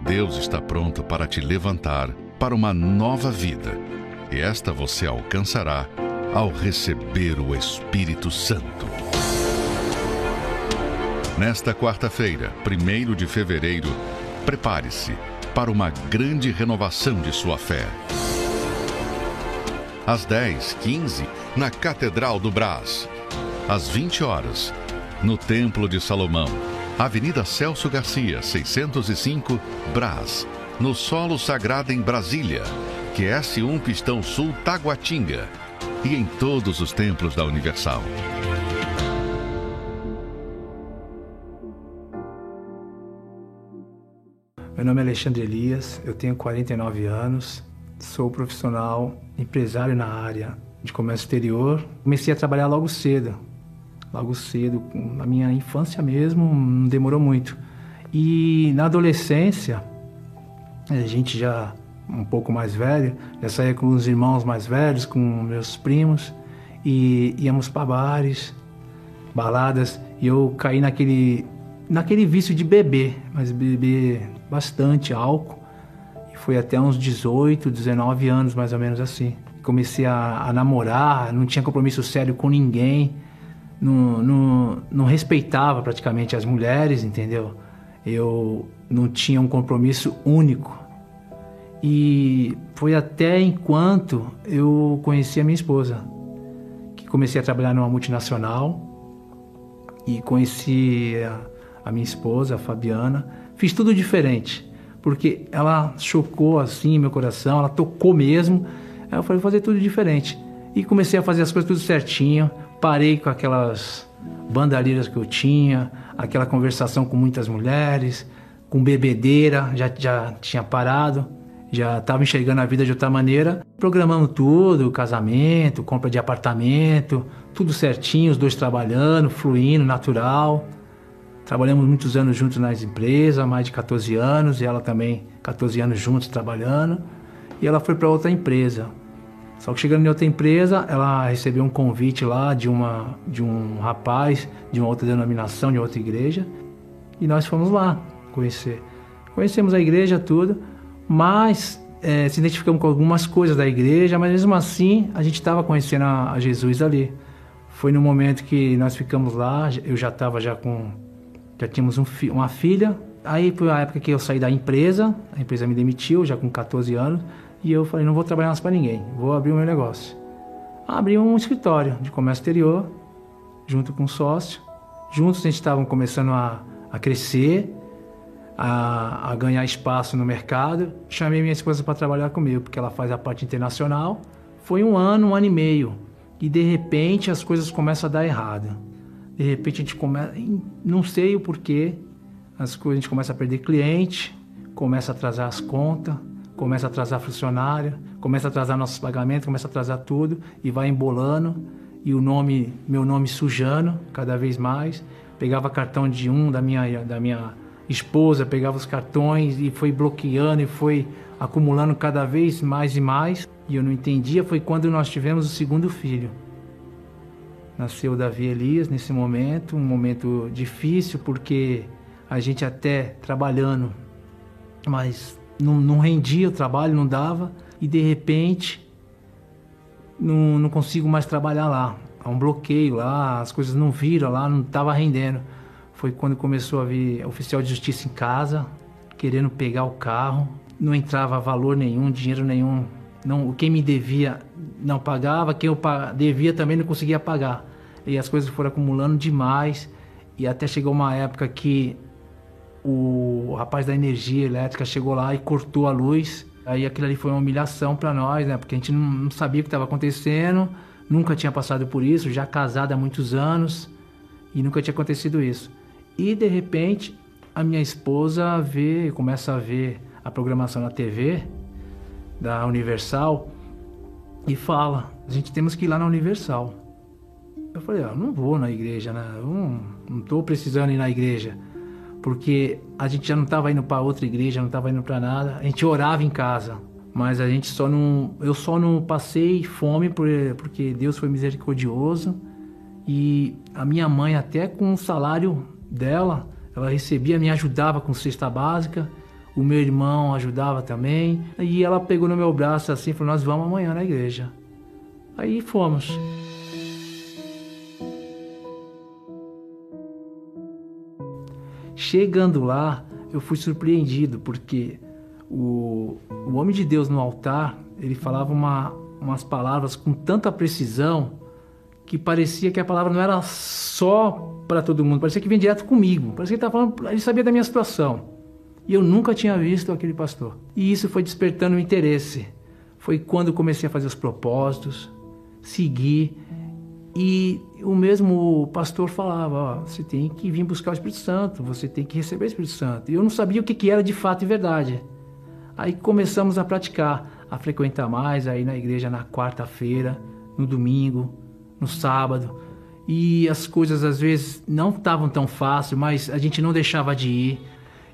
Deus está pronto para te levantar para uma nova vida. E esta você alcançará ao receber o Espírito Santo. Nesta quarta-feira, 1 de fevereiro, prepare-se para uma grande renovação de sua fé. Às 10, 15, na Catedral do Brás. Às 20 horas, no Templo de Salomão, Avenida Celso Garcia, 605, Brás, no Solo Sagrado em Brasília, QS1 Pistão Sul Taguatinga e em todos os templos da Universal. Meu nome é Alexandre Elias, eu tenho 49 anos, sou profissional, empresário na área de comércio exterior. Comecei a trabalhar logo cedo, logo cedo, na minha infância mesmo, não demorou muito. E na adolescência, a gente já um pouco mais velho, já saía com os irmãos mais velhos, com meus primos, e íamos para bares, baladas, e eu caí naquele, naquele vício de beber, mas beber bastante álcool, e foi até uns 18, 19 anos mais ou menos assim. Comecei a, a namorar, não tinha compromisso sério com ninguém, não, não, não respeitava praticamente as mulheres, entendeu? Eu não tinha um compromisso único. E foi até enquanto eu conheci a minha esposa, que comecei a trabalhar numa multinacional e conheci a, a minha esposa, a Fabiana. Fiz tudo diferente, porque ela chocou assim meu coração, ela tocou mesmo. Aí eu falei, vou fazer tudo diferente. E comecei a fazer as coisas tudo certinho, parei com aquelas bandalheiras que eu tinha, aquela conversação com muitas mulheres, com bebedeira, já, já tinha parado, já estava enxergando a vida de outra maneira. Programamos tudo, casamento, compra de apartamento, tudo certinho, os dois trabalhando, fluindo, natural. Trabalhamos muitos anos juntos nas empresas, mais de 14 anos, e ela também 14 anos juntos trabalhando. E ela foi para outra empresa. Só que chegando em outra empresa, ela recebeu um convite lá de, uma, de um rapaz de uma outra denominação, de outra igreja, e nós fomos lá conhecer. Conhecemos a igreja, tudo, mas é, se identificamos com algumas coisas da igreja, mas mesmo assim a gente estava conhecendo a, a, Jesus ali. Foi no momento que nós ficamos lá, eu já estava já com, já tínhamos um, uma filha. Aí foi a época que eu saí da empresa, a empresa me demitiu, já com 14 anos, e eu falei, não vou trabalhar mais para ninguém, vou abrir o meu negócio. Abri um escritório de comércio exterior, junto com um sócio. Juntos a gente estava começando a, a crescer, a, a, ganhar espaço no mercado. Chamei minha esposa para trabalhar comigo, porque ela faz a parte internacional. Foi um ano, um ano e meio. E de repente as coisas começam a dar errado. De repente a gente começa, não sei o porquê, as coisas, a gente começa a perder cliente, começa a atrasar as contas, começa a atrasar funcionário, começa a atrasar nossos pagamentos, começa a atrasar tudo e vai embolando e o nome, meu nome sujando cada vez mais. Pegava cartão de um da minha da minha esposa, pegava os cartões e foi bloqueando e foi acumulando cada vez mais e mais. E eu não entendia foi quando nós tivemos o segundo filho. Nasceu Davi Elias nesse momento, um momento difícil porque a gente até trabalhando, mas não, não rendia o trabalho, não dava, e de repente não, não consigo mais trabalhar lá. Há um bloqueio lá, as coisas não viram lá, não estava rendendo. Foi quando começou a vir oficial de justiça em casa, querendo pegar o carro. Não entrava valor nenhum, dinheiro nenhum. Não, quem me devia não pagava, quem eu devia também não conseguia pagar. E as coisas foram acumulando demais. E até chegou uma época que o rapaz da energia elétrica chegou lá e cortou a luz. Aí aquilo ali foi uma humilhação para nós, né? Porque a gente não sabia o que estava acontecendo, nunca tinha passado por isso, já casado há muitos anos e nunca tinha acontecido isso. E de repente a minha esposa vê, começa a ver a programação na TV da Universal e fala: a gente temos que ir lá na Universal. Eu falei: ah, não vou na igreja, né? Eu não estou precisando ir na igreja porque a gente já não estava indo para outra igreja, não estava indo para nada. A gente orava em casa, mas a gente só não, eu só não passei fome porque Deus foi misericordioso e a minha mãe até com o salário dela, ela recebia, me ajudava com cesta básica. O meu irmão ajudava também. E ela pegou no meu braço assim falou: Nós vamos amanhã na igreja. Aí fomos. Chegando lá, eu fui surpreendido porque o, o homem de Deus no altar, ele falava uma, umas palavras com tanta precisão que parecia que a palavra não era só para todo mundo, parecia que vinha direto comigo. Parecia que ele, falando, ele sabia da minha situação. E eu nunca tinha visto aquele pastor. E isso foi despertando o interesse. Foi quando comecei a fazer os propósitos, seguir e o mesmo pastor falava: ó, você tem que vir buscar o Espírito Santo, você tem que receber o Espírito Santo. E eu não sabia o que, que era de fato e verdade. Aí começamos a praticar, a frequentar mais aí na igreja na quarta-feira, no domingo, no sábado. E as coisas às vezes não estavam tão fáceis, mas a gente não deixava de ir.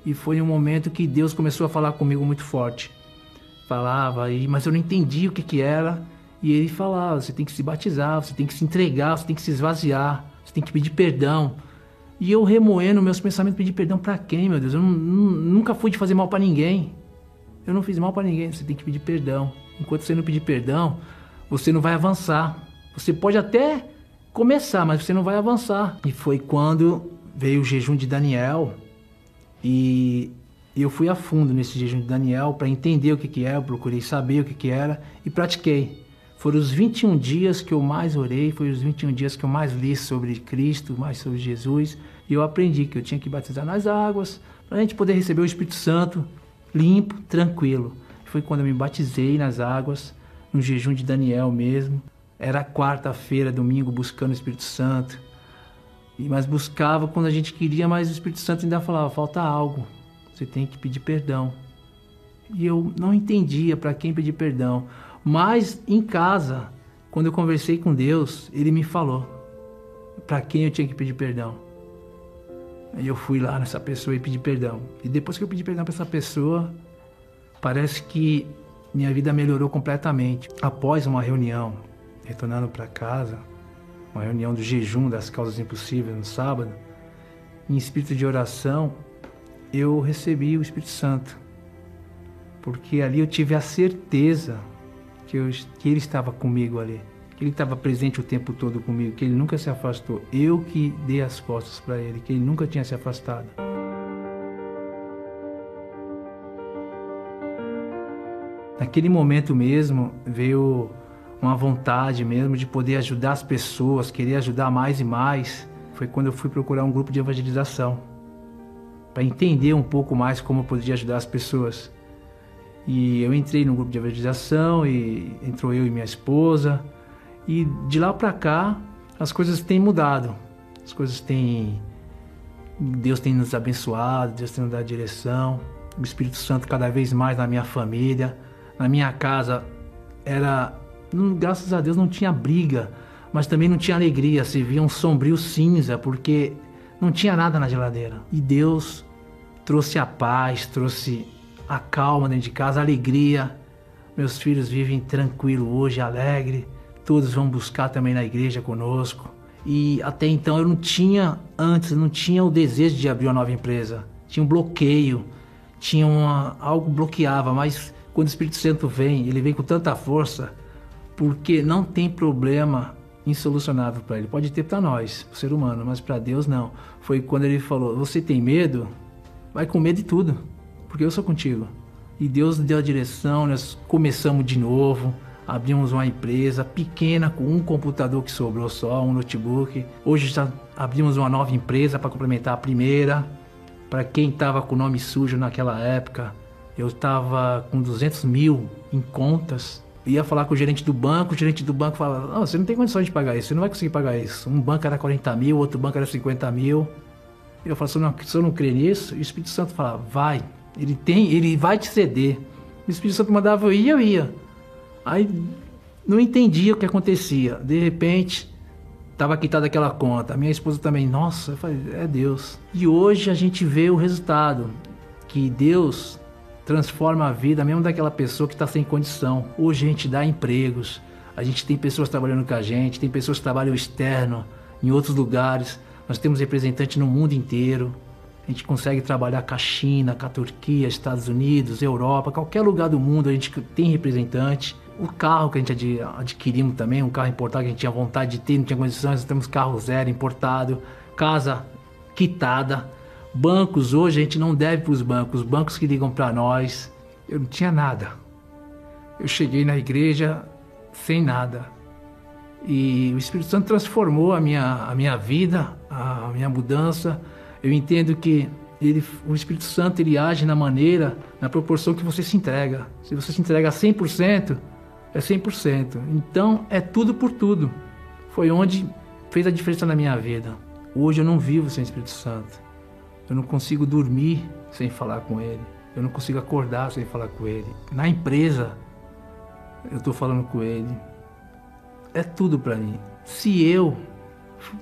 E foi um momento que Deus começou a falar comigo muito forte. Falava, mas eu não entendi o que, que era. E ele falava: você tem que se batizar, você tem que se entregar, você tem que se esvaziar, você tem que pedir perdão. E eu remoendo meus pensamentos, pedir perdão para quem, meu Deus? Eu nunca fui de fazer mal para ninguém. Eu não fiz mal para ninguém, você tem que pedir perdão. Enquanto você não pedir perdão, você não vai avançar. Você pode até começar, mas você não vai avançar. E foi quando veio o jejum de Daniel e eu fui a fundo nesse jejum de Daniel para entender o que que é, eu procurei saber o que que era e pratiquei. Foram os 21 dias que eu mais orei, foram os 21 dias que eu mais li sobre Cristo, mais sobre Jesus. E eu aprendi que eu tinha que batizar nas águas, para a gente poder receber o Espírito Santo limpo, tranquilo. Foi quando eu me batizei nas águas, no jejum de Daniel mesmo. Era quarta-feira, domingo, buscando o Espírito Santo. Mas buscava quando a gente queria, mas o Espírito Santo ainda falava: falta algo. Você tem que pedir perdão. E eu não entendia para quem pedir perdão. Mas em casa, quando eu conversei com Deus, ele me falou para quem eu tinha que pedir perdão. Aí eu fui lá nessa pessoa e pedi perdão. E depois que eu pedi perdão para essa pessoa, parece que minha vida melhorou completamente. Após uma reunião, retornando para casa, uma reunião do jejum das causas impossíveis no sábado, em espírito de oração, eu recebi o Espírito Santo. Porque ali eu tive a certeza que, eu, que ele estava comigo ali, que ele estava presente o tempo todo comigo, que ele nunca se afastou. Eu que dei as costas para ele, que ele nunca tinha se afastado. Naquele momento mesmo veio uma vontade mesmo de poder ajudar as pessoas, querer ajudar mais e mais. Foi quando eu fui procurar um grupo de evangelização para entender um pouco mais como eu podia ajudar as pessoas. E eu entrei no grupo de evangelização e entrou eu e minha esposa. E de lá para cá as coisas têm mudado. As coisas têm Deus tem nos abençoado, Deus tem nos dado direção. O Espírito Santo cada vez mais na minha família, na minha casa era, graças a Deus não tinha briga, mas também não tinha alegria, se via um sombrio cinza, porque não tinha nada na geladeira. E Deus trouxe a paz, trouxe a calma dentro de casa, a alegria. Meus filhos vivem tranquilo hoje, alegre. Todos vão buscar também na igreja conosco. E até então eu não tinha, antes, não tinha o desejo de abrir uma nova empresa. Tinha um bloqueio, tinha uma, algo bloqueava, mas quando o Espírito Santo vem, ele vem com tanta força, porque não tem problema insolucionável para ele. Pode ter para nós, para o ser humano, mas para Deus não. Foi quando ele falou: Você tem medo? Vai com medo de tudo porque eu sou contigo. E Deus deu a direção, nós começamos de novo, abrimos uma empresa pequena com um computador que sobrou só, um notebook. Hoje já abrimos uma nova empresa para complementar a primeira. Para quem estava com o nome sujo naquela época, eu estava com 200 mil em contas. Ia falar com o gerente do banco, o gerente do banco falava: Não, você não tem condições de pagar isso, você não vai conseguir pagar isso. Um banco era 40 mil, outro banco era 50 mil. Eu falava: se eu não, se eu não crer nisso, e o Espírito Santo falava: Vai, ele tem, ele vai te ceder. O Espírito Santo mandava eu ir, eu ia. Aí não entendia o que acontecia. De repente, estava quitada aquela conta. Minha esposa também, nossa, eu falei, é Deus. E hoje a gente vê o resultado, que Deus transforma a vida mesmo daquela pessoa que está sem condição. Hoje a gente dá empregos, a gente tem pessoas trabalhando com a gente, tem pessoas que trabalham externo, em outros lugares. Nós temos representantes no mundo inteiro. A gente consegue trabalhar com a China, com a Turquia, Estados Unidos, Europa, qualquer lugar do mundo a gente tem representante. O carro que a gente adquirimos também, um carro importado que a gente tinha vontade de ter, não tinha condições, temos carro zero importado, casa quitada. Bancos, hoje a gente não deve para os bancos, os bancos que ligam para nós. Eu não tinha nada. Eu cheguei na igreja sem nada. E o Espírito Santo transformou a minha, a minha vida, a minha mudança eu entendo que ele, o Espírito Santo ele age na maneira, na proporção que você se entrega. Se você se entrega a 100%, é 100%. Então é tudo por tudo. Foi onde fez a diferença na minha vida. Hoje eu não vivo sem o Espírito Santo. Eu não consigo dormir sem falar com ele. Eu não consigo acordar sem falar com ele. Na empresa, eu estou falando com ele. É tudo para mim. Se eu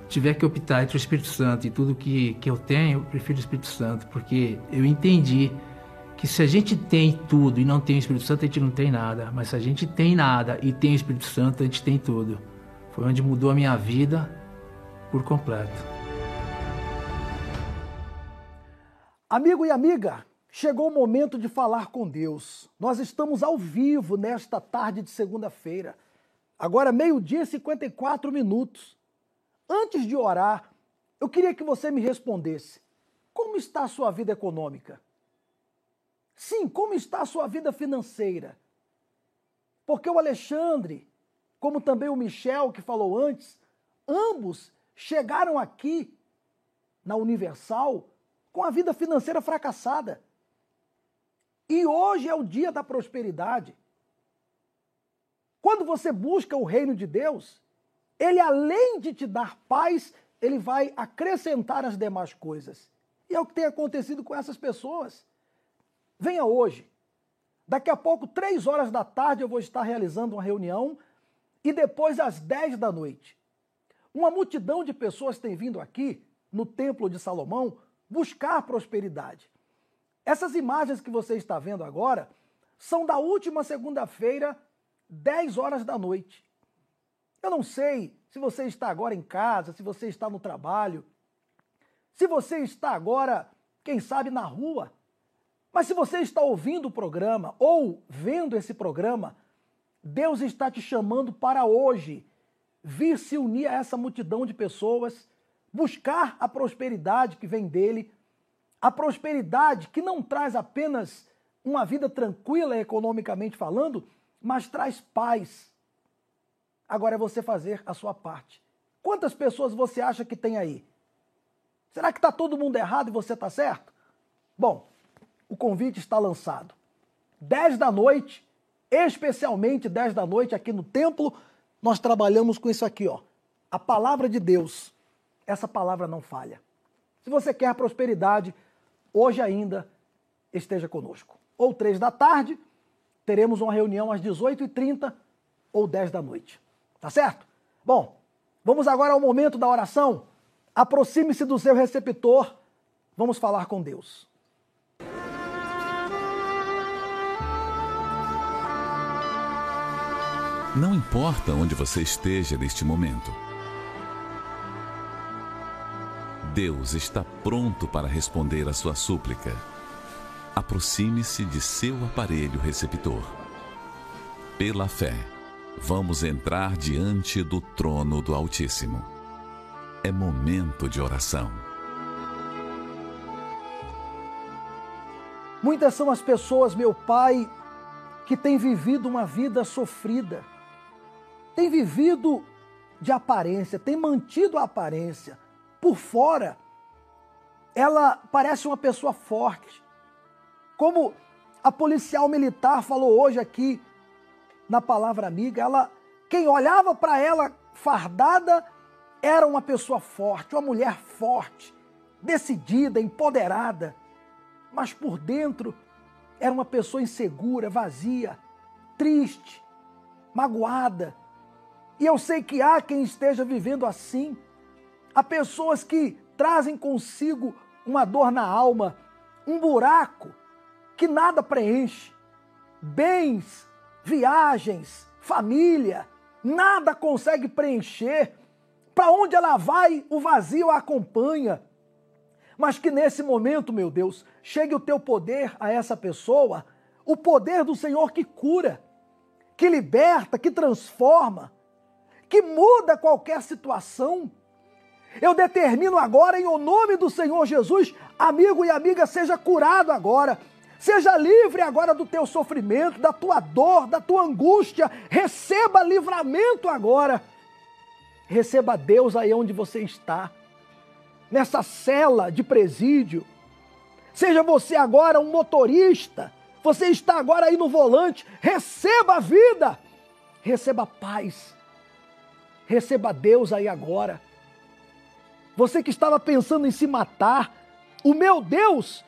tiver que optar entre o Espírito Santo e tudo que, que eu tenho, eu prefiro o Espírito Santo, porque eu entendi que se a gente tem tudo e não tem o Espírito Santo, a gente não tem nada. Mas se a gente tem nada e tem o Espírito Santo, a gente tem tudo. Foi onde mudou a minha vida por completo. Amigo e amiga, chegou o momento de falar com Deus. Nós estamos ao vivo nesta tarde de segunda-feira. Agora, meio-dia e 54 minutos. Antes de orar, eu queria que você me respondesse: como está a sua vida econômica? Sim, como está a sua vida financeira? Porque o Alexandre, como também o Michel que falou antes, ambos chegaram aqui na Universal com a vida financeira fracassada. E hoje é o dia da prosperidade. Quando você busca o reino de Deus, ele além de te dar paz, ele vai acrescentar as demais coisas. E é o que tem acontecido com essas pessoas. Venha hoje. Daqui a pouco, três horas da tarde, eu vou estar realizando uma reunião e depois às dez da noite. Uma multidão de pessoas tem vindo aqui no Templo de Salomão buscar prosperidade. Essas imagens que você está vendo agora são da última segunda-feira, 10 horas da noite. Eu não sei se você está agora em casa, se você está no trabalho, se você está agora, quem sabe, na rua. Mas se você está ouvindo o programa ou vendo esse programa, Deus está te chamando para hoje vir se unir a essa multidão de pessoas, buscar a prosperidade que vem dele, a prosperidade que não traz apenas uma vida tranquila economicamente falando, mas traz paz. Agora é você fazer a sua parte. Quantas pessoas você acha que tem aí? Será que está todo mundo errado e você está certo? Bom, o convite está lançado. 10 da noite, especialmente 10 da noite aqui no templo, nós trabalhamos com isso aqui, ó. A palavra de Deus. Essa palavra não falha. Se você quer prosperidade, hoje ainda esteja conosco. Ou três da tarde, teremos uma reunião às 18h30 ou 10 da noite. Tá certo? Bom, vamos agora ao momento da oração. Aproxime-se do seu receptor. Vamos falar com Deus. Não importa onde você esteja neste momento. Deus está pronto para responder a sua súplica. Aproxime-se de seu aparelho receptor. Pela fé, vamos entrar diante do trono do Altíssimo. É momento de oração. Muitas são as pessoas, meu Pai, que têm vivido uma vida sofrida tem vivido de aparência, tem mantido a aparência. Por fora, ela parece uma pessoa forte. Como a policial militar falou hoje aqui na palavra amiga, ela quem olhava para ela fardada era uma pessoa forte, uma mulher forte, decidida, empoderada, mas por dentro era uma pessoa insegura, vazia, triste, magoada, e eu sei que há quem esteja vivendo assim. Há pessoas que trazem consigo uma dor na alma, um buraco que nada preenche. Bens, viagens, família, nada consegue preencher. Para onde ela vai, o vazio a acompanha. Mas que nesse momento, meu Deus, chegue o teu poder a essa pessoa, o poder do Senhor que cura, que liberta, que transforma que muda qualquer situação. Eu determino agora, em o nome do Senhor Jesus, amigo e amiga, seja curado agora. Seja livre agora do teu sofrimento, da tua dor, da tua angústia. Receba livramento agora. Receba Deus aí onde você está, nessa cela de presídio. Seja você agora um motorista, você está agora aí no volante. Receba a vida, receba paz Receba Deus aí agora. Você que estava pensando em se matar, o meu Deus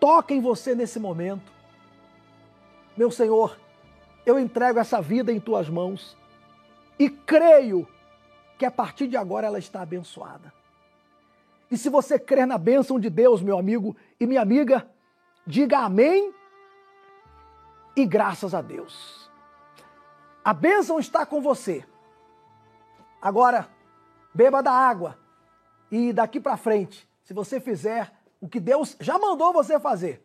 toca em você nesse momento. Meu Senhor, eu entrego essa vida em tuas mãos e creio que a partir de agora ela está abençoada. E se você crer na bênção de Deus, meu amigo e minha amiga, diga amém e graças a Deus. A bênção está com você. Agora, beba da água e daqui para frente, se você fizer o que Deus já mandou você fazer,